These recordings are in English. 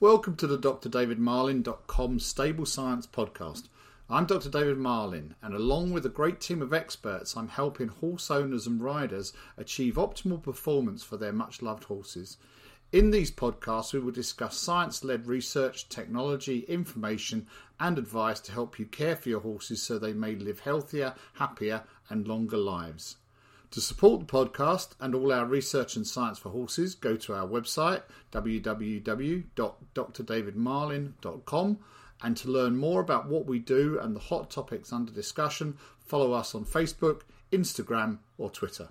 Welcome to the Dr. David drdavidmarlin.com Stable Science Podcast. I'm Dr. David Marlin, and along with a great team of experts, I'm helping horse owners and riders achieve optimal performance for their much loved horses. In these podcasts, we will discuss science led research, technology, information, and advice to help you care for your horses so they may live healthier, happier, and longer lives. To support the podcast and all our research and science for horses, go to our website www.drdavidmarlin.com and to learn more about what we do and the hot topics under discussion, follow us on Facebook, Instagram, or Twitter.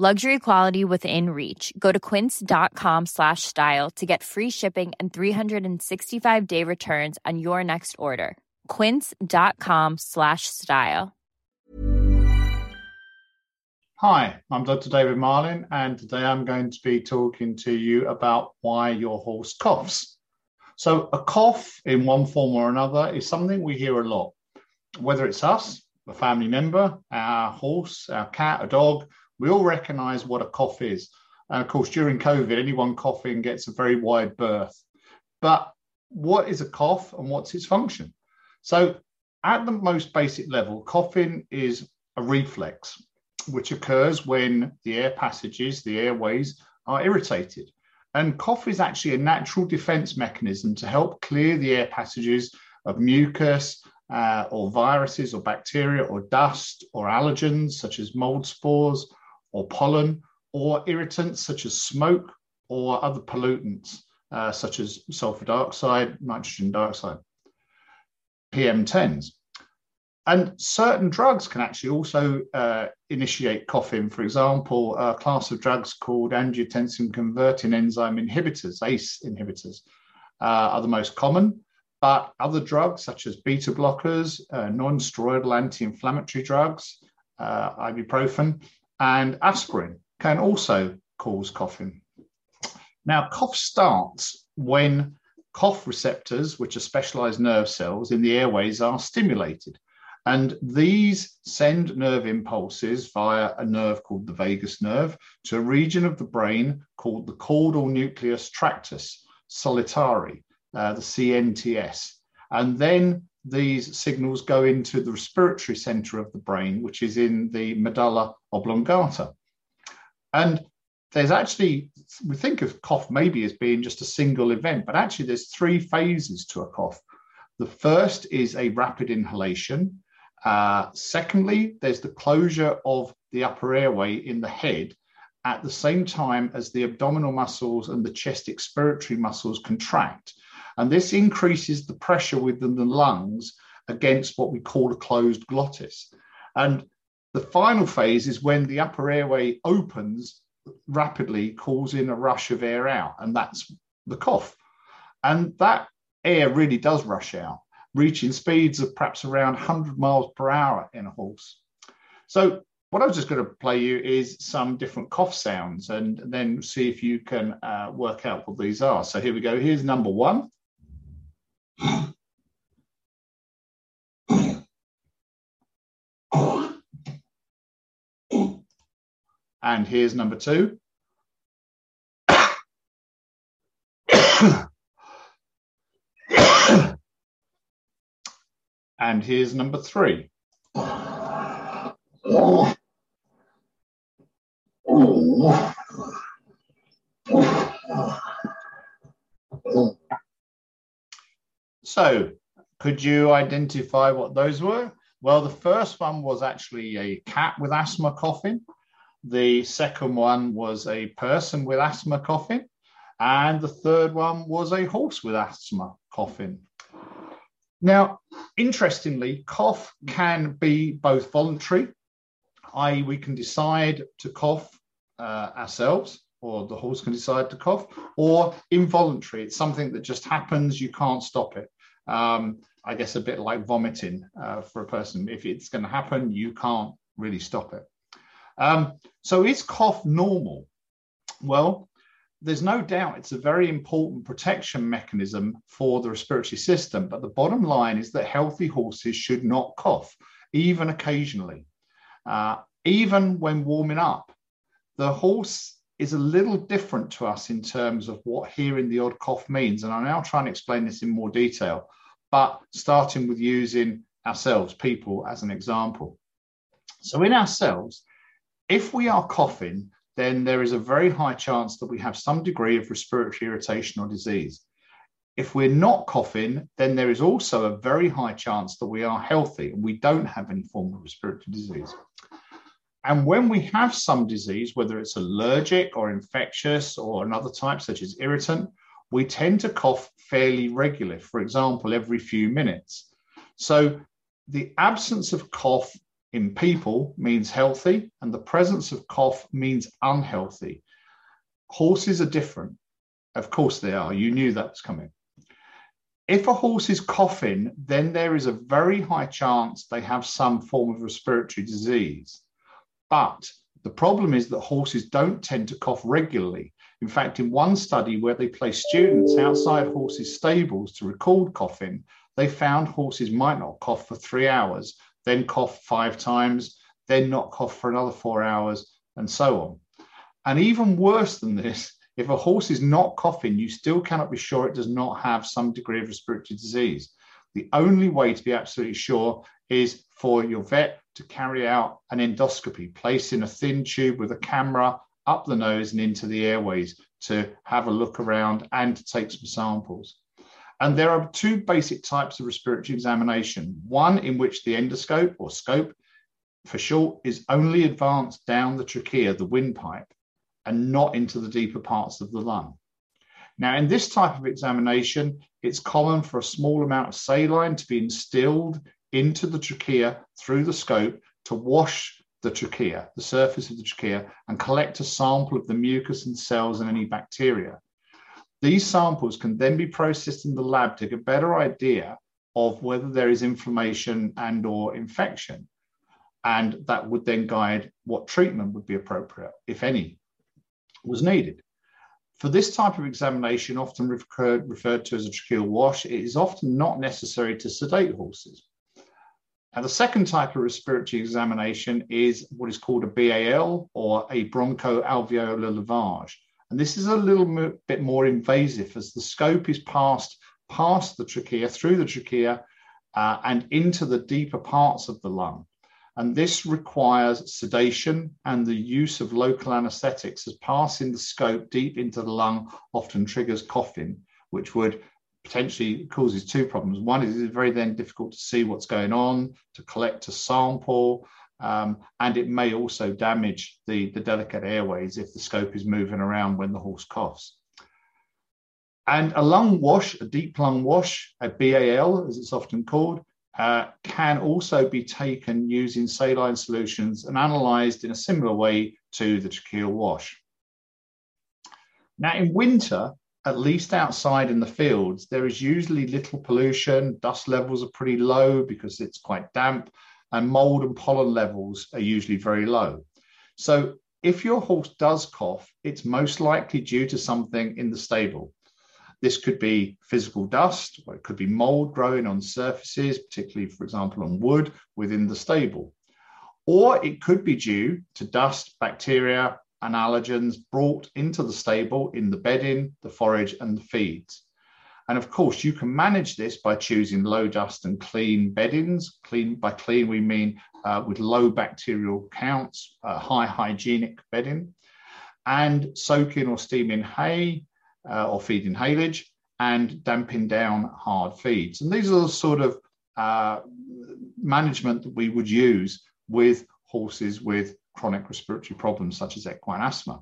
Luxury quality within reach. Go to quince.com slash style to get free shipping and 365 day returns on your next order. Quince.com slash style. Hi, I'm Dr. David Marlin, and today I'm going to be talking to you about why your horse coughs. So, a cough in one form or another is something we hear a lot, whether it's us, a family member, our horse, our cat, a dog, we all recognize what a cough is. And of course, during COVID, anyone coughing gets a very wide berth. But what is a cough and what's its function? So, at the most basic level, coughing is a reflex which occurs when the air passages, the airways, are irritated. And cough is actually a natural defense mechanism to help clear the air passages of mucus uh, or viruses or bacteria or dust or allergens such as mold spores or pollen or irritants such as smoke or other pollutants uh, such as sulfur dioxide, nitrogen dioxide, PM10s. And certain drugs can actually also uh, initiate coughing. For example, a class of drugs called angiotensin converting enzyme inhibitors, ACE inhibitors, uh, are the most common. But other drugs, such as beta blockers, uh, non steroidal anti inflammatory drugs, uh, ibuprofen, and aspirin, can also cause coughing. Now, cough starts when cough receptors, which are specialized nerve cells in the airways, are stimulated. And these send nerve impulses via a nerve called the vagus nerve to a region of the brain called the caudal nucleus tractus solitarii, uh, the CNTS. And then these signals go into the respiratory center of the brain, which is in the medulla oblongata. And there's actually, we think of cough maybe as being just a single event, but actually there's three phases to a cough. The first is a rapid inhalation. Uh, secondly, there's the closure of the upper airway in the head at the same time as the abdominal muscles and the chest expiratory muscles contract. And this increases the pressure within the lungs against what we call a closed glottis. And the final phase is when the upper airway opens rapidly, causing a rush of air out, and that's the cough. And that air really does rush out, reaching speeds of perhaps around 100 miles per hour in a horse. So what I was just going to play you is some different cough sounds and then see if you can uh, work out what these are. So here we go. Here's number one. And here's number two. and here's number three. So, could you identify what those were? Well, the first one was actually a cat with asthma coughing. The second one was a person with asthma coughing. And the third one was a horse with asthma coughing. Now, interestingly, cough can be both voluntary, i.e., we can decide to cough uh, ourselves, or the horse can decide to cough, or involuntary. It's something that just happens, you can't stop it. Um, I guess a bit like vomiting uh, for a person. If it's going to happen, you can't really stop it. Um, so, is cough normal? Well, there's no doubt it's a very important protection mechanism for the respiratory system. But the bottom line is that healthy horses should not cough, even occasionally, uh, even when warming up. The horse is a little different to us in terms of what hearing the odd cough means. And I'll now try and explain this in more detail, but starting with using ourselves, people, as an example. So, in ourselves, if we are coughing, then there is a very high chance that we have some degree of respiratory irritation or disease. If we're not coughing, then there is also a very high chance that we are healthy and we don't have any form of respiratory disease. And when we have some disease, whether it's allergic or infectious or another type, such as irritant, we tend to cough fairly regularly, for example, every few minutes. So the absence of cough in people means healthy, and the presence of cough means unhealthy. Horses are different. Of course, they are. You knew that was coming. If a horse is coughing, then there is a very high chance they have some form of respiratory disease. But the problem is that horses don't tend to cough regularly. In fact, in one study where they placed students outside horses' stables to record coughing, they found horses might not cough for three hours then cough five times, then not cough for another four hours, and so on. And even worse than this, if a horse is not coughing, you still cannot be sure it does not have some degree of respiratory disease. The only way to be absolutely sure is for your vet to carry out an endoscopy, placing a thin tube with a camera up the nose and into the airways to have a look around and to take some samples. And there are two basic types of respiratory examination. One in which the endoscope or scope for short is only advanced down the trachea, the windpipe, and not into the deeper parts of the lung. Now, in this type of examination, it's common for a small amount of saline to be instilled into the trachea through the scope to wash the trachea, the surface of the trachea, and collect a sample of the mucus and cells and any bacteria. These samples can then be processed in the lab to get a better idea of whether there is inflammation and or infection. And that would then guide what treatment would be appropriate, if any, was needed. For this type of examination, often referred, referred to as a tracheal wash, it is often not necessary to sedate horses. And the second type of respiratory examination is what is called a BAL or a bronchoalveolar lavage. And this is a little bit more invasive as the scope is passed past the trachea, through the trachea, uh, and into the deeper parts of the lung. And this requires sedation and the use of local anesthetics as passing the scope deep into the lung often triggers coughing, which would potentially causes two problems. One is it's very then difficult to see what's going on, to collect a sample, um, and it may also damage the, the delicate airways if the scope is moving around when the horse coughs. And a lung wash, a deep lung wash, a BAL as it's often called, uh, can also be taken using saline solutions and analysed in a similar way to the tracheal wash. Now, in winter, at least outside in the fields, there is usually little pollution. Dust levels are pretty low because it's quite damp and mold and pollen levels are usually very low. So if your horse does cough, it's most likely due to something in the stable. This could be physical dust, or it could be mold growing on surfaces, particularly, for example, on wood within the stable. Or it could be due to dust, bacteria, and allergens brought into the stable in the bedding, the forage, and the feeds. And of course, you can manage this by choosing low dust and clean beddings. Clean by clean, we mean uh, with low bacterial counts, uh, high hygienic bedding, and soaking or steaming hay uh, or feeding haylage, and damping down hard feeds. And these are the sort of uh, management that we would use with horses with chronic respiratory problems such as equine asthma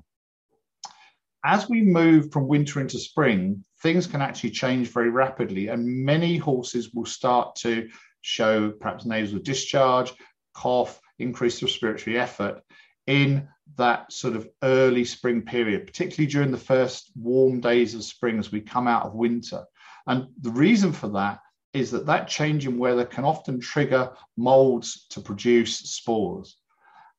as we move from winter into spring, things can actually change very rapidly, and many horses will start to show perhaps nasal discharge, cough, increased respiratory effort in that sort of early spring period, particularly during the first warm days of spring as we come out of winter. And the reason for that is that that change in weather can often trigger molds to produce spores.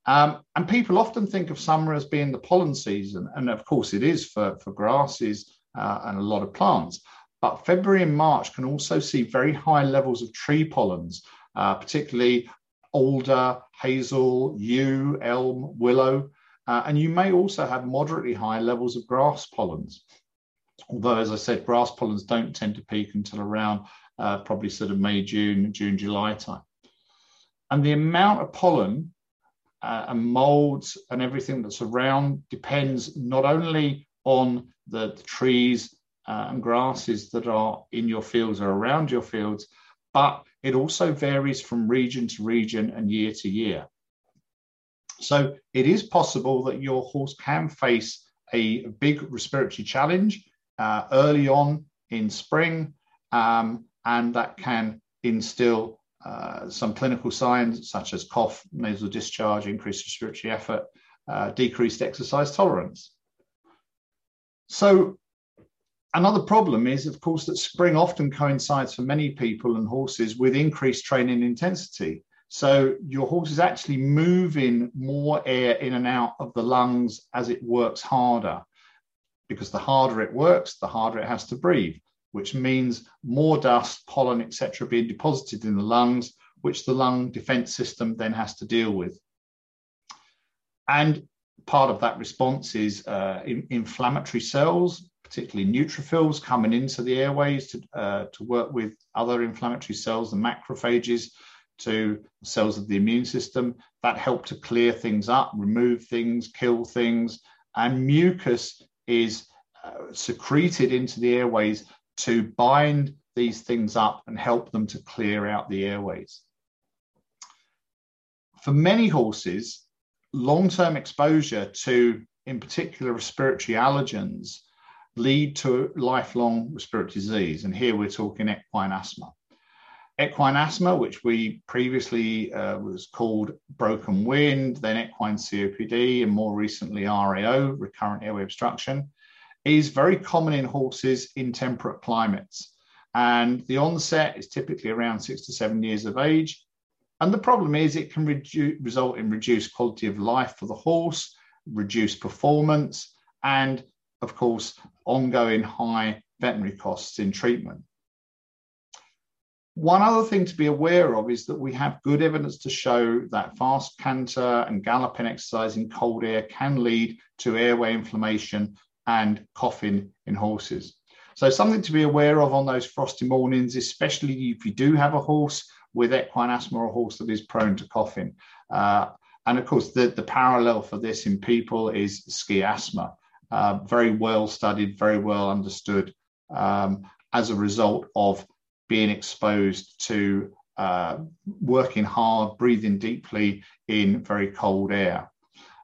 Um, and people often think of summer as being the pollen season, and of course it is for, for grasses uh, and a lot of plants. But February and March can also see very high levels of tree pollens, uh, particularly alder, hazel, yew, elm, willow. Uh, and you may also have moderately high levels of grass pollens. Although, as I said, grass pollens don't tend to peak until around uh, probably sort of May, June, June, July time. And the amount of pollen uh, and molds and everything that's around depends not only on the, the trees uh, and grasses that are in your fields or around your fields, but it also varies from region to region and year to year. So it is possible that your horse can face a big respiratory challenge uh, early on in spring, um, and that can instill uh, some clinical signs such as cough, nasal discharge, increased respiratory effort, uh, decreased exercise tolerance. So another problem is, of course, that spring often coincides for many people and horses with increased training intensity. So your horse is actually moving more air in and out of the lungs as it works harder. Because the harder it works, the harder it has to breathe which means more dust, pollen, etc., being deposited in the lungs, which the lung defense system then has to deal with. And part of that response is uh, in, inflammatory cells, particularly neutrophils, coming into the airways to, uh, to work with other inflammatory cells, the macrophages, to cells of the immune system that help to clear things up, remove things, kill things. And mucus is uh, secreted into the airways to bind these things up and help them to clear out the airways. For many horses, long term exposure to, in particular, respiratory allergens lead to lifelong respiratory disease. And here we're talking equine asthma. Equine asthma, which we previously uh, was called broken wind, then equine COPD, and more recently RAO, recurrent airway obstruction, is very common in horses in temperate climates. And the onset is typically around six to seven years of age. And the problem is it can redu- result in reduced quality of life for the horse, reduced performance, and of course, ongoing high veterinary costs in treatment. One other thing to be aware of is that we have good evidence to show that fast canter and galloping exercise in cold air can lead to airway inflammation and coughing in horses. So something to be aware of on those frosty mornings, especially if you do have a horse with equine asthma or a horse that is prone to coughing. Uh, and of course, the, the parallel for this in people is ski asthma. Uh, very well studied, very well understood um, as a result of being exposed to uh, working hard, breathing deeply in very cold air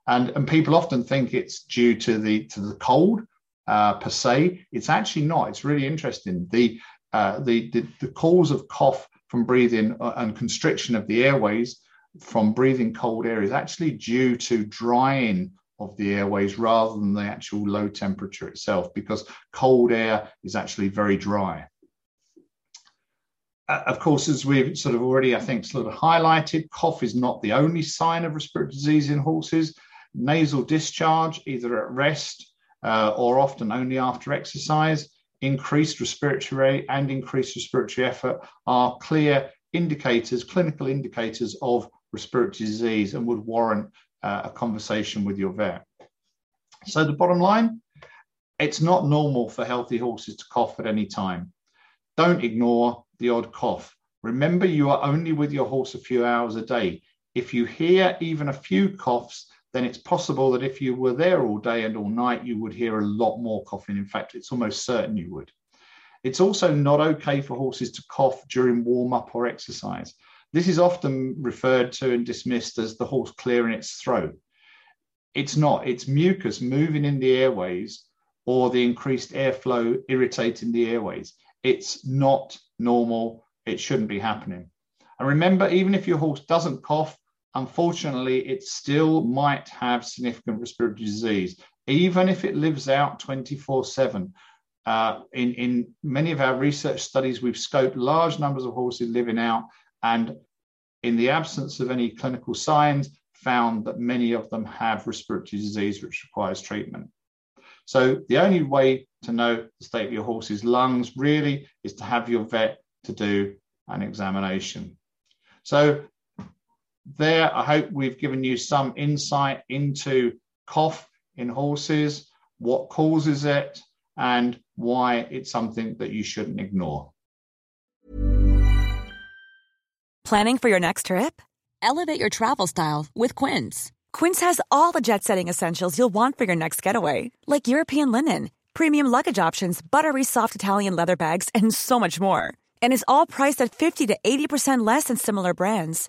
and and people often think it's due to the to the cold uh, per se. It's actually not. It's really interesting. The uh, the, the the cause of cough from breathing uh, and constriction of the airways from breathing cold air is actually due to drying of the airways rather than the actual low temperature itself, because cold air is actually very dry. uh, of course, as we've sort of already, I think, sort of highlighted, cough is not the only sign of respiratory disease in horses. Nasal discharge, either at rest uh, or often only after exercise, increased respiratory rate and increased respiratory effort are clear indicators, clinical indicators of respiratory disease and would warrant uh, a conversation with your vet. So the bottom line, it's not normal for healthy horses to cough at any time. Don't ignore the odd cough. Remember, you are only with your horse a few hours a day. If you hear even a few coughs, then it's possible that if you were there all day and all night, you would hear a lot more coughing. In fact, it's almost certain you would. It's also not okay for horses to cough during warm up or exercise. This is often referred to and dismissed as the horse clearing its throat. It's not, it's mucus moving in the airways or the increased airflow irritating the airways. It's not normal. It shouldn't be happening. And remember, even if your horse doesn't cough, unfortunately, it still might have significant respiratory disease, even if it lives out 24 7. Uh, in, in many of our research studies, we've scoped large numbers of horses living out, and in the absence of any clinical signs, found that many of them have respiratory disease which requires treatment. So the only way to know the state of your horse's lungs really is to have your vet to do an examination. So there, I hope we've given you some insight into cough in horses, what causes it, and why it's something that you shouldn't ignore. Planning for your next trip? Elevate your travel style with Quince. Quince has all the jet setting essentials you'll want for your next getaway, like European linen, premium luggage options, buttery soft Italian leather bags, and so much more. And is all priced at 50 to 80% less than similar brands.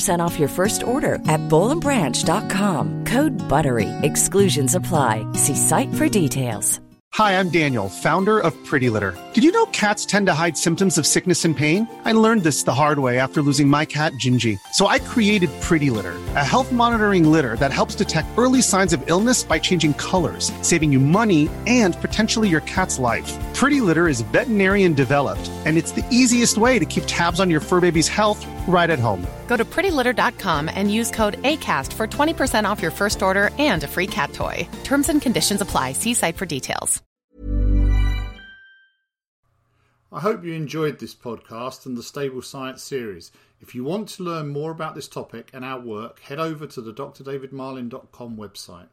15% off your first order at bowlandbranch.com. Code BUTTERY. Exclusions apply. See site for details. Hi, I'm Daniel, founder of Pretty Litter. Did you know cats tend to hide symptoms of sickness and pain? I learned this the hard way after losing my cat, Gingy. So I created Pretty Litter, a health monitoring litter that helps detect early signs of illness by changing colors, saving you money and potentially your cat's life. Pretty Litter is veterinarian developed, and it's the easiest way to keep tabs on your fur baby's health right at home. Go to prettylitter.com and use code ACAST for 20% off your first order and a free cat toy. Terms and conditions apply. See site for details. I hope you enjoyed this podcast and the Stable Science series. If you want to learn more about this topic and our work, head over to the drdavidmarlin.com website.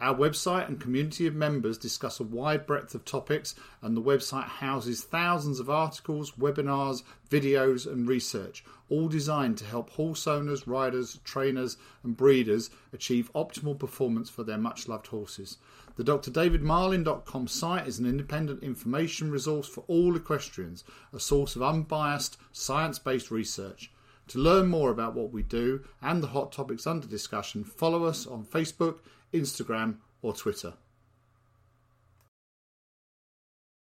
Our website and community of members discuss a wide breadth of topics, and the website houses thousands of articles, webinars, videos, and research, all designed to help horse owners, riders, trainers, and breeders achieve optimal performance for their much loved horses. The drdavidmarlin.com site is an independent information resource for all equestrians, a source of unbiased, science based research. To learn more about what we do and the hot topics under discussion, follow us on Facebook, Instagram, or Twitter.